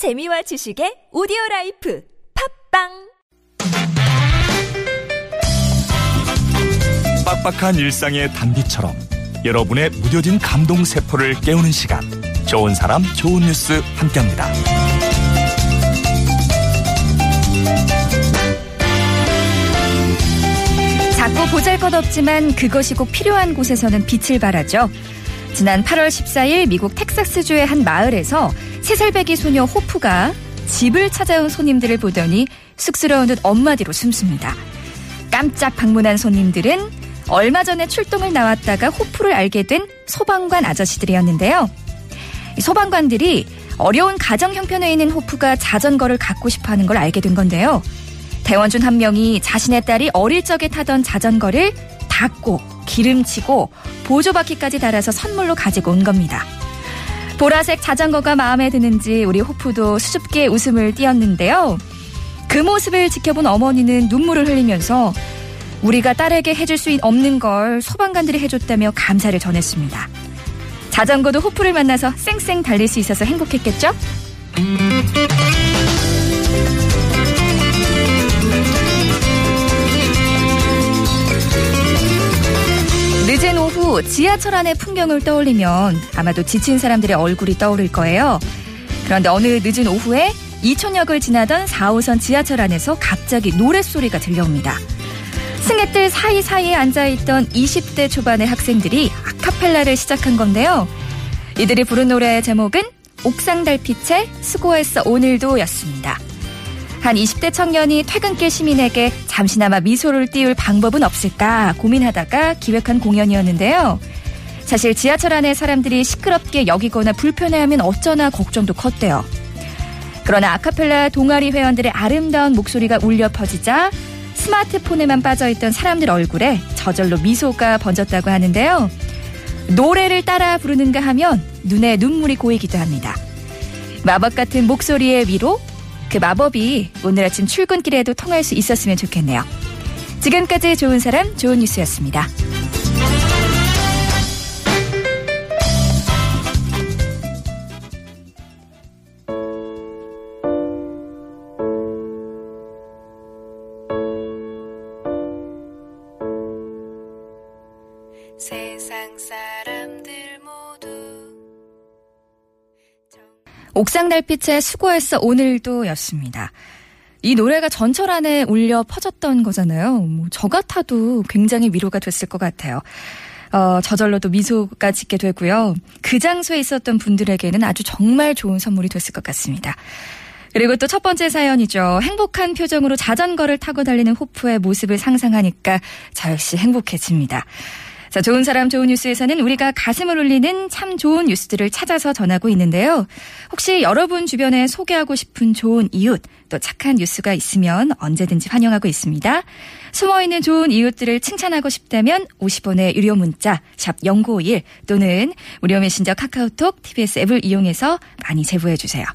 재미와 지식의 오디오 라이프 팟빵 빡빡한 일상의 단비처럼 여러분의 무뎌진 감동 세포를 깨우는 시간 좋은 사람 좋은 뉴스 함께합니다. 작고 보잘것없지만 그것이 꼭 필요한 곳에서는 빛을 발하죠. 지난 8월 14일 미국 텍사스주의 한 마을에서 세살배기 소녀 호프가 집을 찾아온 손님들을 보더니 쑥스러운 듯 엄마 뒤로 숨습니다. 깜짝 방문한 손님들은 얼마 전에 출동을 나왔다가 호프를 알게 된 소방관 아저씨들이었는데요. 소방관들이 어려운 가정 형편에 있는 호프가 자전거를 갖고 싶어 하는 걸 알게 된 건데요. 대원 중 한 명이 자신의 딸이 어릴 적에 타던 자전거를 닦고 기름치고 보조바퀴까지 달아서 선물로 가지고 온 겁니다. 보라색 자전거가 마음에 드는지 우리 호프도 수줍게 웃음을 띄었는데요. 그 모습을 지켜본 어머니는 눈물을 흘리면서 우리가 딸에게 해줄 수 없는 걸 소방관들이 해줬다며 감사를 전했습니다. 자전거도 호프를 만나서 쌩쌩 달릴 수 있어서 행복했겠죠? 지하철 안의 풍경을 떠올리면 아마도 지친 사람들의 얼굴이 떠오를 거예요. 그런데 어느 늦은 오후에 이촌역을 지나던 4호선 지하철 안에서 갑자기 노랫소리가 들려옵니다. 승객들 사이사이에 앉아있던 20대 초반의 학생들이 아카펠라를 시작한 건데요. 이들이 부른 노래의 제목은 옥상 달빛에 수고했어 오늘도 였습니다. 한 20대 청년이 퇴근길 시민에게 잠시나마 미소를 띄울 방법은 없을까 고민하다가 기획한 공연이었는데요. 사실 지하철 안에 사람들이 시끄럽게 여기거나 불편해하면 어쩌나 걱정도 컸대요. 그러나 아카펠라 동아리 회원들의 아름다운 목소리가 울려 퍼지자 스마트폰에만 빠져있던 사람들 얼굴에 저절로 미소가 번졌다고 하는데요. 노래를 따라 부르는가 하면 눈에 눈물이 고이기도 합니다. 마법 같은 목소리의 위로 그 마법이 오늘 아침 출근길에도 통할 수 있었으면 좋겠네요. 지금까지 좋은 사람, 좋은 뉴스였습니다. 세상 사람들 모두 옥상 달빛에 수고했어 오늘도 였습니다. 이 노래가 전철 안에 울려 퍼졌던 거잖아요. 뭐 저 같아도 굉장히 위로가 됐을 것 같아요. 어, 저절로 또 미소가 짓게 되고요. 그 장소에 있었던 분들에게는 아주 정말 좋은 선물이 됐을 것 같습니다. 그리고 또 첫 번째 사연이죠. 행복한 표정으로 자전거를 타고 달리는 호프의 모습을 상상하니까 저 역시 행복해집니다. 자, 좋은 사람 좋은 뉴스에서는 우리가 가슴을 울리는 참 좋은 뉴스들을 찾아서 전하고 있는데요. 혹시 여러분 주변에 소개하고 싶은 좋은 이웃, 또 착한 뉴스가 있으면 언제든지 환영하고 있습니다. 숨어있는 좋은 이웃들을 칭찬하고 싶다면 50원의 유료 문자 샵 0951 또는 무료 메신저 카카오톡 TBS 앱을 이용해서 많이 제보해 주세요.